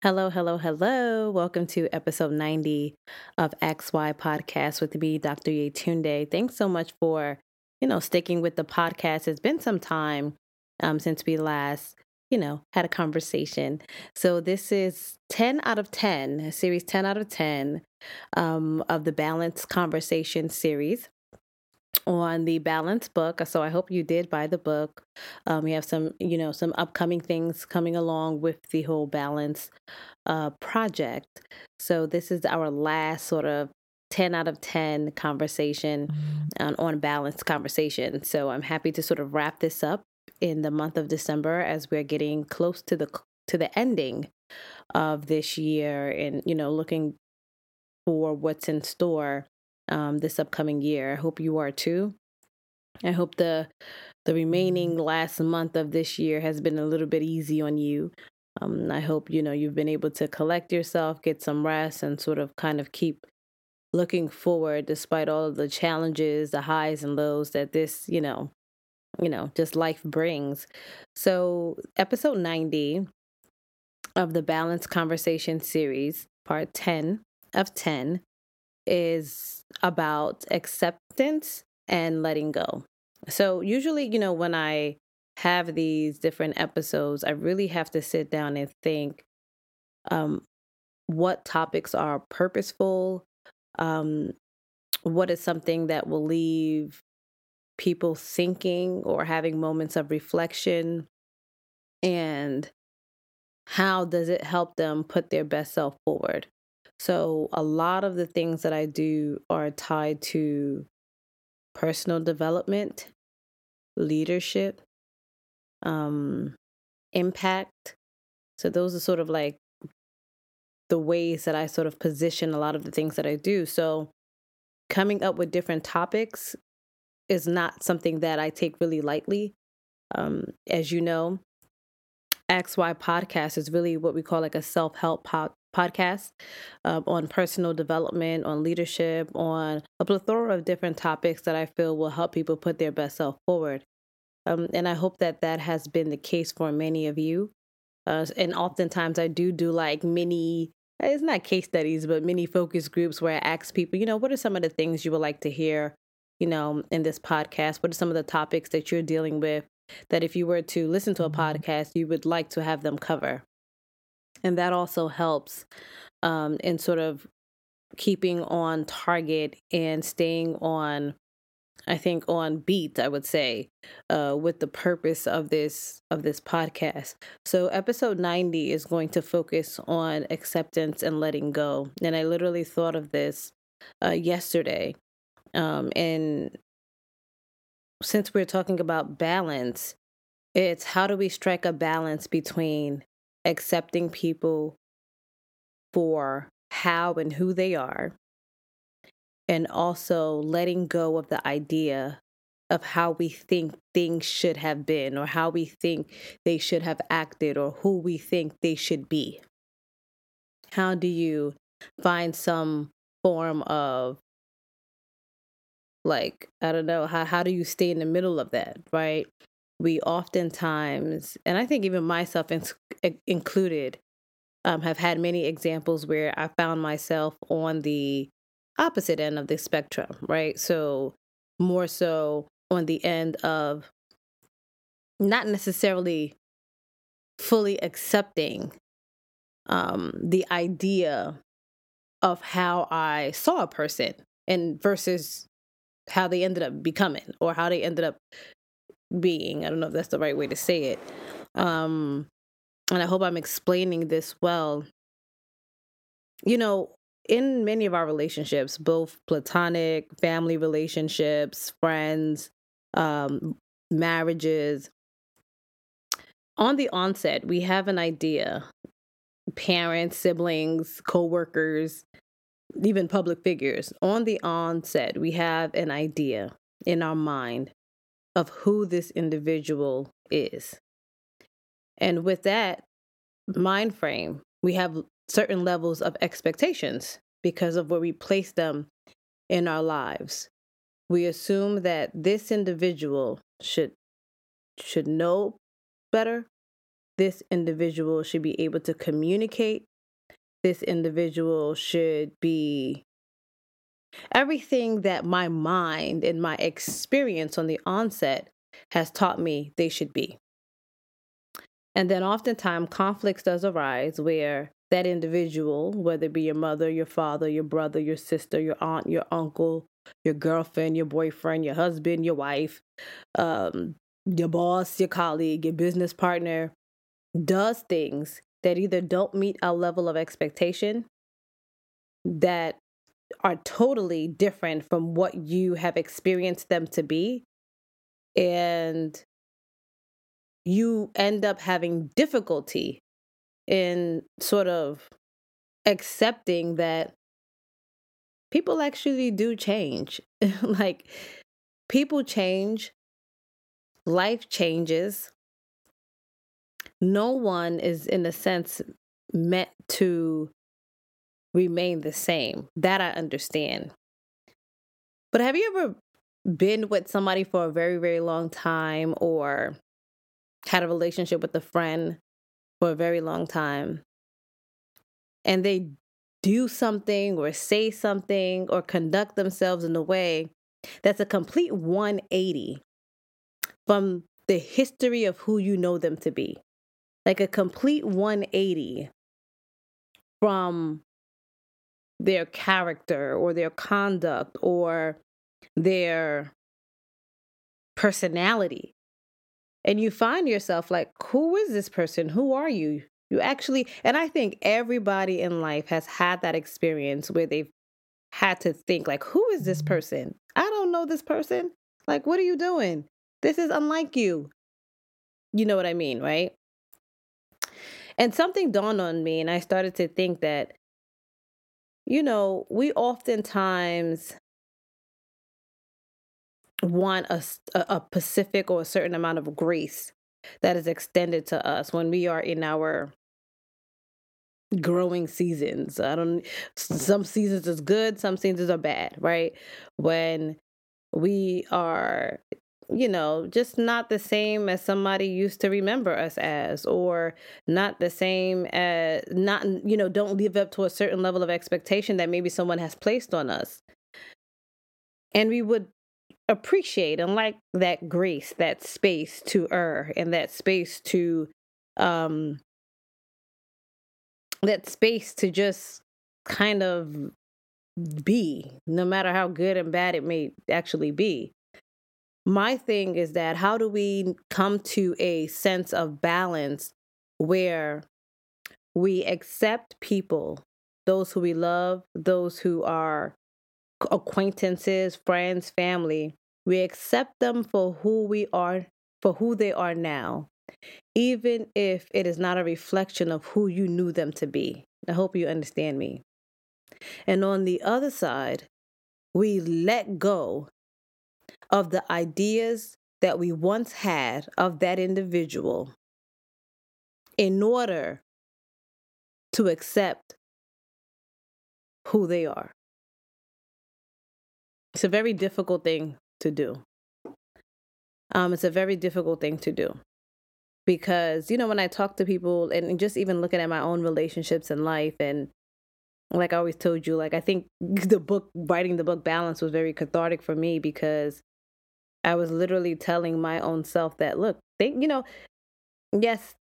Hello, hello, hello. Welcome to episode 90 of XY Podcast with me, Dr. Yetunde. Thanks so much for, you know, sticking with the podcast. It's been some time um, since we last, you know, had a conversation. So this is 10 out of 10, series 10 out of 10 um, of the Balanced Conversation series on the balance book so i hope you did buy the book. Um, we have some you know some upcoming things coming along with the whole balance uh, project. So this is our last sort of 10 out of 10 conversation on, on balance conversation. So i'm happy to sort of wrap this up in the month of december as we're getting close to the to the ending of this year and you know looking for what's in store um, this upcoming year. I hope you are too. I hope the the remaining mm-hmm. last month of this year has been a little bit easy on you. Um, I hope you know you've been able to collect yourself, get some rest, and sort of kind of keep looking forward despite all of the challenges, the highs and lows that this you know, you know, just life brings. So, episode ninety of the Balanced Conversation series, part ten of ten, is about acceptance and letting go. So, usually, you know, when I have these different episodes, I really have to sit down and think um, what topics are purposeful, um, what is something that will leave people thinking or having moments of reflection, and how does it help them put their best self forward? So, a lot of the things that I do are tied to personal development, leadership, um, impact. So, those are sort of like the ways that I sort of position a lot of the things that I do. So, coming up with different topics is not something that I take really lightly. Um, as you know, XY podcast is really what we call like a self help pod- podcast um, on personal development, on leadership, on a plethora of different topics that I feel will help people put their best self forward. Um, and I hope that that has been the case for many of you. Uh, and oftentimes I do do like mini, it's not case studies, but mini focus groups where I ask people, you know, what are some of the things you would like to hear, you know, in this podcast? What are some of the topics that you're dealing with that if you were to listen to a mm-hmm. podcast, you would like to have them cover? And that also helps um, in sort of keeping on target and staying on i think on beat i would say uh, with the purpose of this of this podcast. So episode 90 is going to focus on acceptance and letting go. And i literally thought of this uh, yesterday um, and since we're talking about balance it's how do we strike a balance between accepting people for how and who they are, and also letting go of the idea of how we think things should have been, or how we think they should have acted, or who we think they should be. How do you find some form of like i don't know how how do you stay in the middle of that right we oftentimes, and I think even myself in, included, um, have had many examples where I found myself on the opposite end of the spectrum, right? So, more so on the end of not necessarily fully accepting um, the idea of how I saw a person and versus how they ended up becoming or how they ended up being. I don't know if that's the right way to say it. Um, and I hope I'm explaining this well. You know, in many of our relationships, both platonic, family relationships, friends, um, marriages, on the onset, we have an idea parents, siblings, co workers, even public figures. On the onset, we have an idea in our mind of who this individual is. And with that mind frame, we have certain levels of expectations because of where we place them in our lives. We assume that this individual should should know better, this individual should be able to communicate. This individual should be everything that my mind and my experience on the onset has taught me they should be. And then oftentimes conflicts does arise where that individual, whether it be your mother, your father, your brother, your sister, your aunt, your uncle, your girlfriend, your boyfriend, your husband, your wife, um, your boss, your colleague, your business partner, does things that either don't meet our level of expectation, that are totally different from what you have experienced them to be. And you end up having difficulty in sort of accepting that people actually do change. like, people change, life changes. No one is, in a sense, meant to remain the same. That I understand. But have you ever been with somebody for a very, very long time or had a relationship with a friend for a very long time and they do something or say something or conduct themselves in a way that's a complete 180 from the history of who you know them to be. Like a complete 180 from their character or their conduct or their personality. And you find yourself like, who is this person? Who are you? You actually, and I think everybody in life has had that experience where they've had to think, like, who is this mm-hmm. person? I don't know this person. Like, what are you doing? This is unlike you. You know what I mean, right? And something dawned on me, and I started to think that you know, we oftentimes want a, a specific or a certain amount of grace that is extended to us when we are in our growing seasons. I don't some seasons is good, some seasons are bad, right? When we are you know, just not the same as somebody used to remember us as, or not the same as, not, you know, don't live up to a certain level of expectation that maybe someone has placed on us. And we would appreciate and like that grace, that space to err, and that space to, um, that space to just kind of be, no matter how good and bad it may actually be my thing is that how do we come to a sense of balance where we accept people, those who we love, those who are acquaintances, friends, family, we accept them for who we are, for who they are now, even if it is not a reflection of who you knew them to be. I hope you understand me. And on the other side, we let go of the ideas that we once had of that individual in order to accept who they are. It's a very difficult thing to do. Um, it's a very difficult thing to do because, you know, when I talk to people and just even looking at my own relationships in life, and like I always told you, like I think the book, writing the book Balance was very cathartic for me because I was literally telling my own self that, look, think, you know, yes,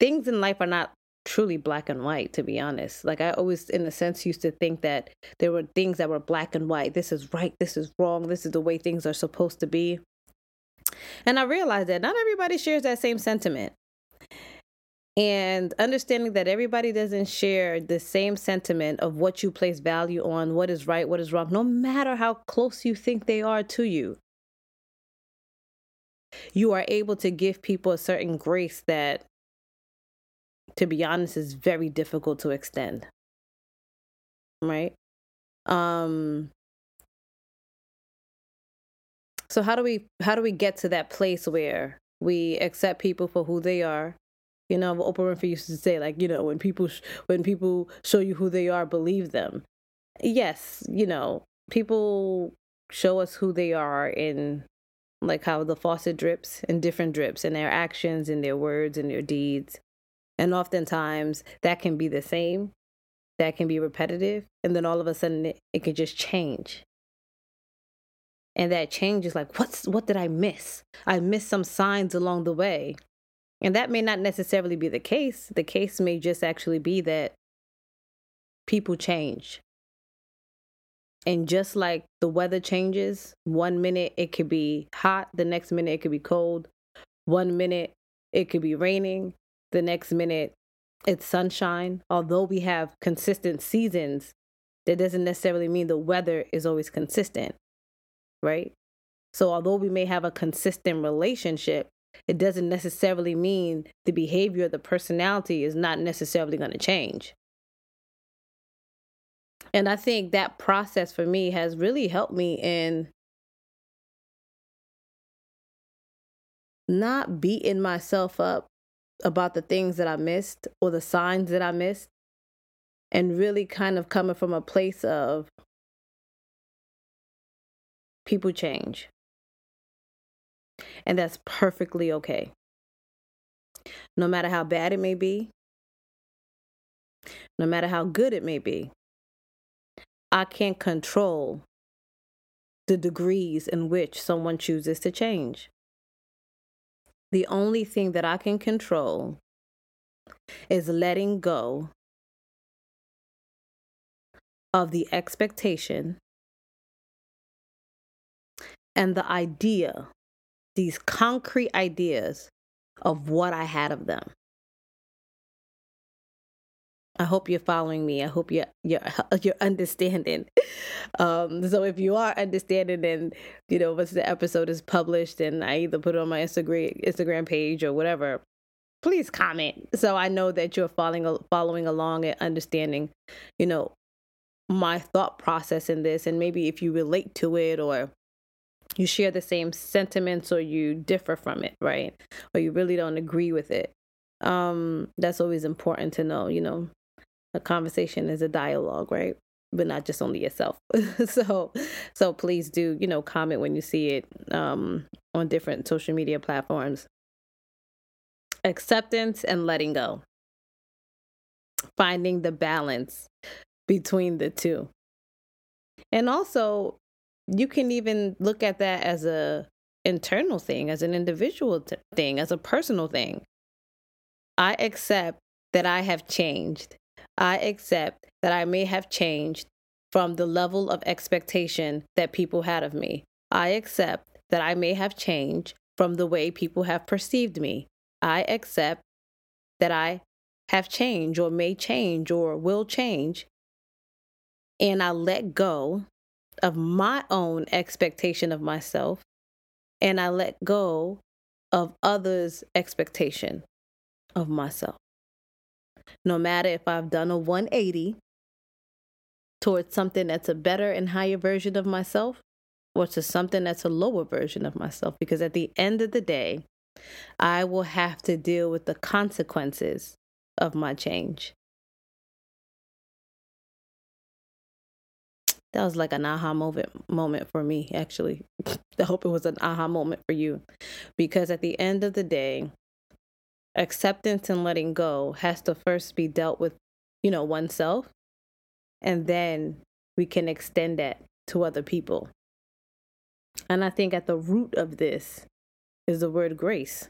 things in life are not truly black and white, to be honest. Like I always, in a sense, used to think that there were things that were black and white. This is right, this is wrong, this is the way things are supposed to be. And I realized that not everybody shares that same sentiment. And understanding that everybody doesn't share the same sentiment of what you place value on, what is right, what is wrong, no matter how close you think they are to you you are able to give people a certain grace that, to be honest, is very difficult to extend. Right? Um, so how do we how do we get to that place where we accept people for who they are? You know, Oprah Winfrey used to say, like, you know, when people sh- when people show you who they are, believe them. Yes, you know, people show us who they are in like how the faucet drips and different drips in their actions and their words and their deeds. And oftentimes that can be the same, that can be repetitive, and then all of a sudden it, it can just change. And that change is like, what's what did I miss? I missed some signs along the way. And that may not necessarily be the case. The case may just actually be that people change. And just like the weather changes, one minute it could be hot, the next minute it could be cold. One minute it could be raining, the next minute it's sunshine. Although we have consistent seasons, that doesn't necessarily mean the weather is always consistent, right? So, although we may have a consistent relationship, it doesn't necessarily mean the behavior, the personality is not necessarily going to change. And I think that process for me has really helped me in not beating myself up about the things that I missed or the signs that I missed, and really kind of coming from a place of people change. And that's perfectly okay. No matter how bad it may be, no matter how good it may be, I can't control the degrees in which someone chooses to change. The only thing that I can control is letting go of the expectation and the idea, these concrete ideas of what I had of them. I hope you're following me. I hope you're you're you're understanding. Um, so if you are understanding, and you know once the episode is published, and I either put it on my Instagram Instagram page or whatever, please comment so I know that you're following following along and understanding, you know, my thought process in this, and maybe if you relate to it or you share the same sentiments or you differ from it, right? Or you really don't agree with it. Um, that's always important to know, you know, a conversation is a dialogue, right? But not just only yourself. so, so please do, you know, comment when you see it um, on different social media platforms. Acceptance and letting go. Finding the balance between the two. And also, you can even look at that as a internal thing, as an individual t- thing, as a personal thing. I accept that I have changed I accept that I may have changed from the level of expectation that people had of me. I accept that I may have changed from the way people have perceived me. I accept that I have changed or may change or will change. And I let go of my own expectation of myself and I let go of others' expectation of myself no matter if I've done a 180 towards something that's a better and higher version of myself or to something that's a lower version of myself. Because at the end of the day, I will have to deal with the consequences of my change. That was like an aha moment moment for me, actually. I hope it was an aha moment for you. Because at the end of the day, acceptance and letting go has to first be dealt with, you know, oneself. And then we can extend that to other people. And I think at the root of this is the word grace.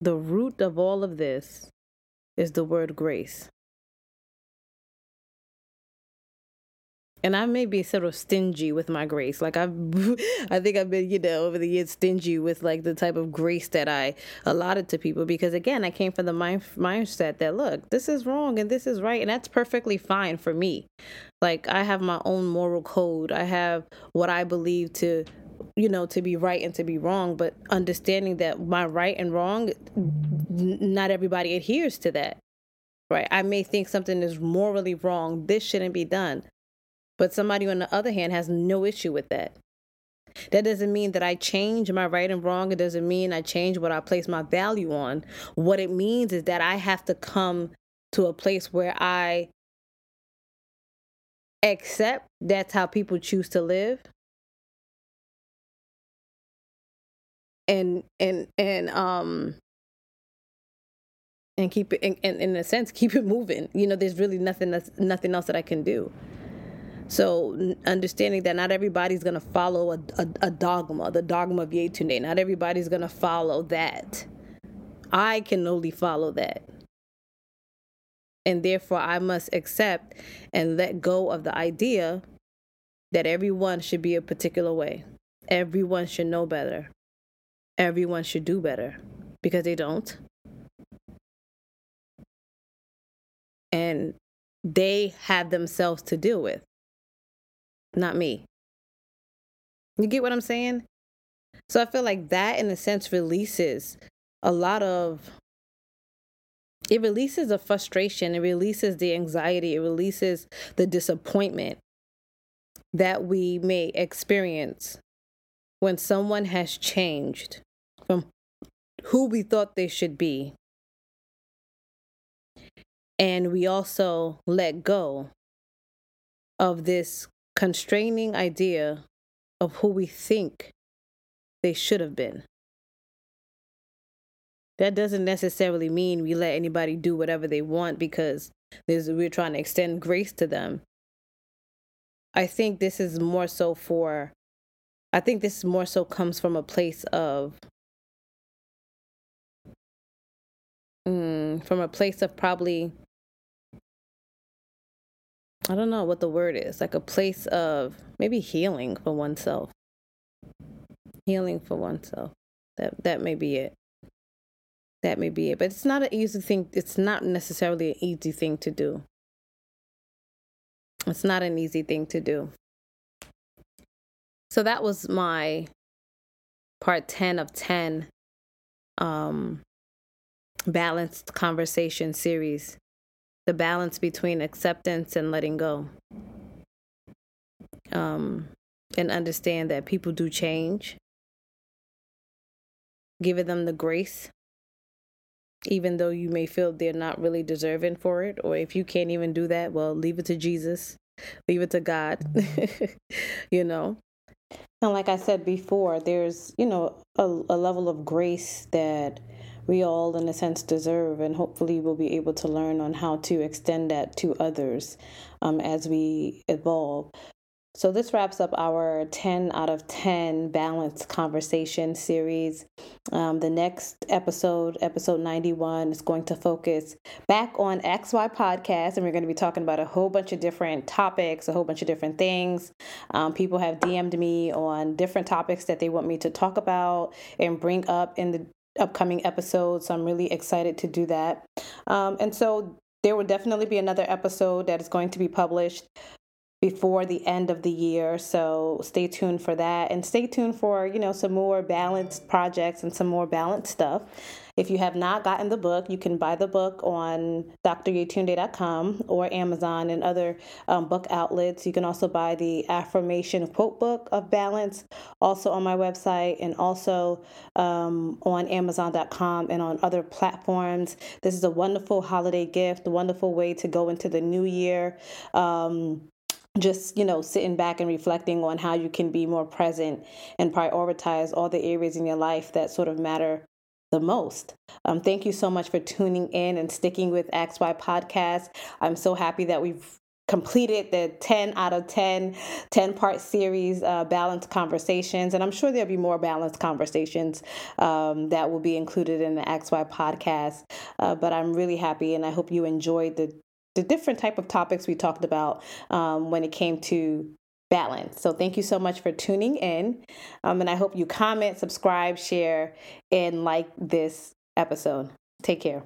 The root of all of this is the word grace. And I may be sort of stingy with my grace. Like I've, I think I've been, you know, over the years stingy with like the type of grace that I allotted to people because again, I came from the mind mindset that look, this is wrong and this is right, and that's perfectly fine for me. Like I have my own moral code. I have what I believe to you know to be right and to be wrong but understanding that my right and wrong not everybody adheres to that right i may think something is morally wrong this shouldn't be done but somebody on the other hand has no issue with that. That doesn't mean that I change my right and wrong. It doesn't mean I change what I place my value on. What it means is that I have to come to a place where I accept that's how people choose to live. and and and um and keep it and, and in a sense keep it moving you know there's really nothing that's nothing else that i can do so understanding that not everybody's going to follow a, a, a, dogma the dogma of yetunde. Not everybody's going to follow that. I can only follow that. And therefore i must accept and let go of the idea that everyone should be a particular way. Everyone should know better. Everyone should do better. Because they don't. And they have themselves to deal with, not me. You get what I'm saying? So I feel like that, in a sense, releases a lot of. It releases the frustration, it releases the anxiety, it releases the disappointment that we may experience when someone has changed from who we thought they should be and we also let go of this constraining idea of who we think they should have been. That doesn't necessarily mean we let anybody do whatever they want because we're trying to extend grace to them. I think this is more so for, I think this more so comes from a place of, mm, from a place of probably I don't know what the word is, like a place of maybe healing for oneself. Healing for oneself. That that may be it. That may be it. But it's not an easy thing. It's not necessarily an easy thing to do. It's not an easy thing to do. So that was my part 10 of 10 um balanced conversation series the balance between acceptance and letting go. Um, and understand that people do change. Giving them the grace, even though you may feel they're not really deserving for it, or if you can't even do that, well, leave it to Jesus, leave it to God, you know. And like I said before, there's, you know, a, a level of grace that we all, in a sense, deserve, and hopefully we'll be able to learn on how to extend that to others um, as we evolve. So, this wraps up our 10 out of 10 balanced conversation series. Um, the next episode, episode 91, is going to focus back on XY podcast, and we're going to be talking about a whole bunch of different topics, a whole bunch of different things. Um, people have DM'd me on different topics that they want me to talk about and bring up in the upcoming episodes. So I'm really excited to do that. Um, and so there will definitely be another episode that is going to be published before the end of the year. So stay tuned for that and stay tuned for, you know, some more balanced projects and some more balanced stuff. If you have not gotten the book, you can buy the book on dryetunde.com or Amazon and other um, book outlets. You can also buy the affirmation quote book of balance, also on my website and also um, on Amazon.com and on other platforms. This is a wonderful holiday gift, a wonderful way to go into the new year. Um, just you know sitting back and reflecting on how you can be more present and prioritize all the areas in your life that sort of matter the most. Um, thank you so much for tuning in and sticking with XY Podcast. I'm so happy that we've completed the 10 out of 10 10 part series uh, balanced conversations and i'm sure there'll be more balanced conversations um, that will be included in the xy podcast uh, but i'm really happy and i hope you enjoyed the the different type of topics we talked about um, when it came to balance. So thank you so much for tuning in. Um, and I hope you comment, subscribe, share, and like this episode. Take care.